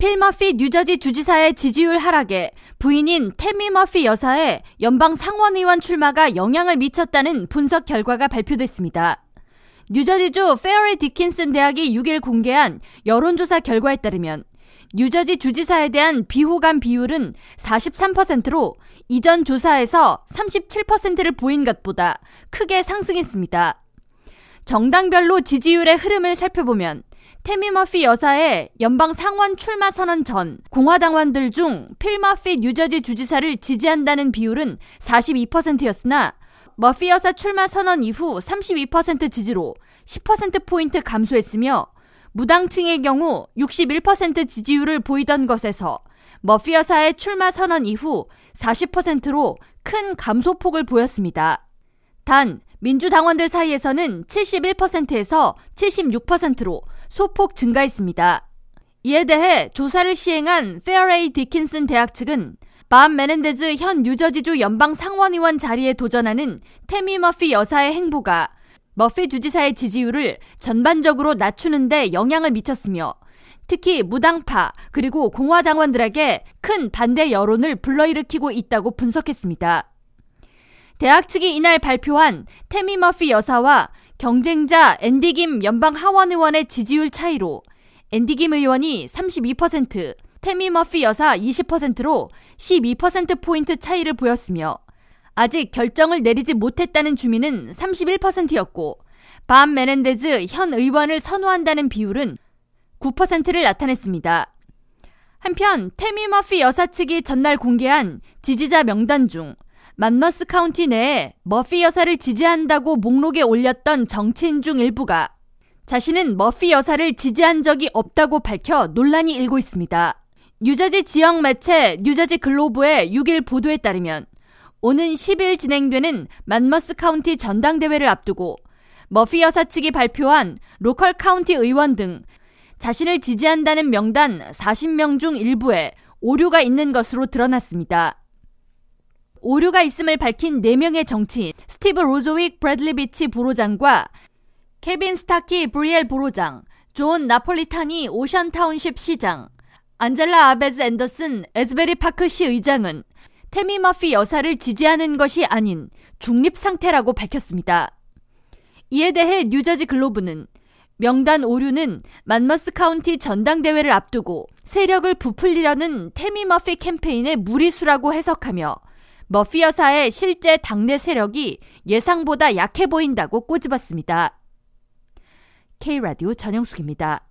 필 머피 뉴저지 주지사의 지지율 하락에 부인인 태미 머피 여사의 연방 상원의원 출마가 영향을 미쳤다는 분석 결과가 발표됐습니다. 뉴저지주 페어리 디킨슨 대학이 6일 공개한 여론조사 결과에 따르면 뉴저지 주지사에 대한 비호감 비율은 43%로 이전 조사에서 37%를 보인 것보다 크게 상승했습니다. 정당별로 지지율의 흐름을 살펴보면 테미 머피 여사의 연방 상원 출마 선언 전 공화당원들 중 필 머피 뉴저지 주지사를 지지한다는 비율은 42%였으나 머피 여사 출마 선언 이후 32% 지지로 10%포인트 감소했으며 무당층의 경우 61% 지지율을 보이던 것에서 머피 여사의 출마 선언 이후 40%로 큰 감소폭을 보였습니다. 단 민주당원들 사이에서는 71%에서 76%로 소폭 증가했습니다. 이에 대해 조사를 시행한 페어레이 디킨슨 대학 측은 밥 메넨데즈 현 뉴저지주 연방 상원의원 자리에 도전하는 태미 머피 여사의 행보가 머피 주지사의 지지율을 전반적으로 낮추는데 영향을 미쳤으며 특히 무당파 그리고 공화당원들에게 큰 반대 여론을 불러일으키고 있다고 분석했습니다. 대학 측이 이날 발표한 태미 머피 여사와 경쟁자 앤디 김 연방 하원 의원의 지지율 차이로 앤디 김 의원이 32%, 테미 머피 여사 20%로 12%포인트 차이를 보였으며 아직 결정을 내리지 못했다는 주민은 31%였고 밤 메넨데즈 현 의원을 선호한다는 비율은 9%를 나타냈습니다. 한편 테미 머피 여사 측이 전날 공개한 지지자 명단 중 만머스 카운티 내에 머피 여사를 지지한다고 목록에 올렸던 정치인 중 일부가 자신은 머피 여사를 지지한 적이 없다고 밝혀 논란이 일고 있습니다. 뉴저지 지역 매체 뉴저지 글로브의 6일 보도에 따르면 오는 10일 진행되는 만머스 카운티 전당대회를 앞두고 머피 여사 측이 발표한 로컬 카운티 의원 등 자신을 지지한다는 명단 40명 중 일부에 오류가 있는 것으로 드러났습니다. 오류가 있음을 밝힌 4명의 정치인 스티브 로조윅 브래들리 비치 borough장과 케빈 스타키 브리엘 borough장, 존 나폴리타니 오션 타운십 시장, 안젤라 아베즈 앤더슨 에즈베리 파크 시 의장은 테미 머피 여사를 지지하는 것이 아닌 중립 상태라고 밝혔습니다. 이에 대해 뉴저지 글로브는 명단 오류는 만머스 카운티 전당대회를 앞두고 세력을 부풀리려는 테미 머피 캠페인의 무리수라고 해석하며 머피 여사의 실제 당내 세력이 예상보다 약해 보인다고 꼬집었습니다. K라디오 전영숙입니다.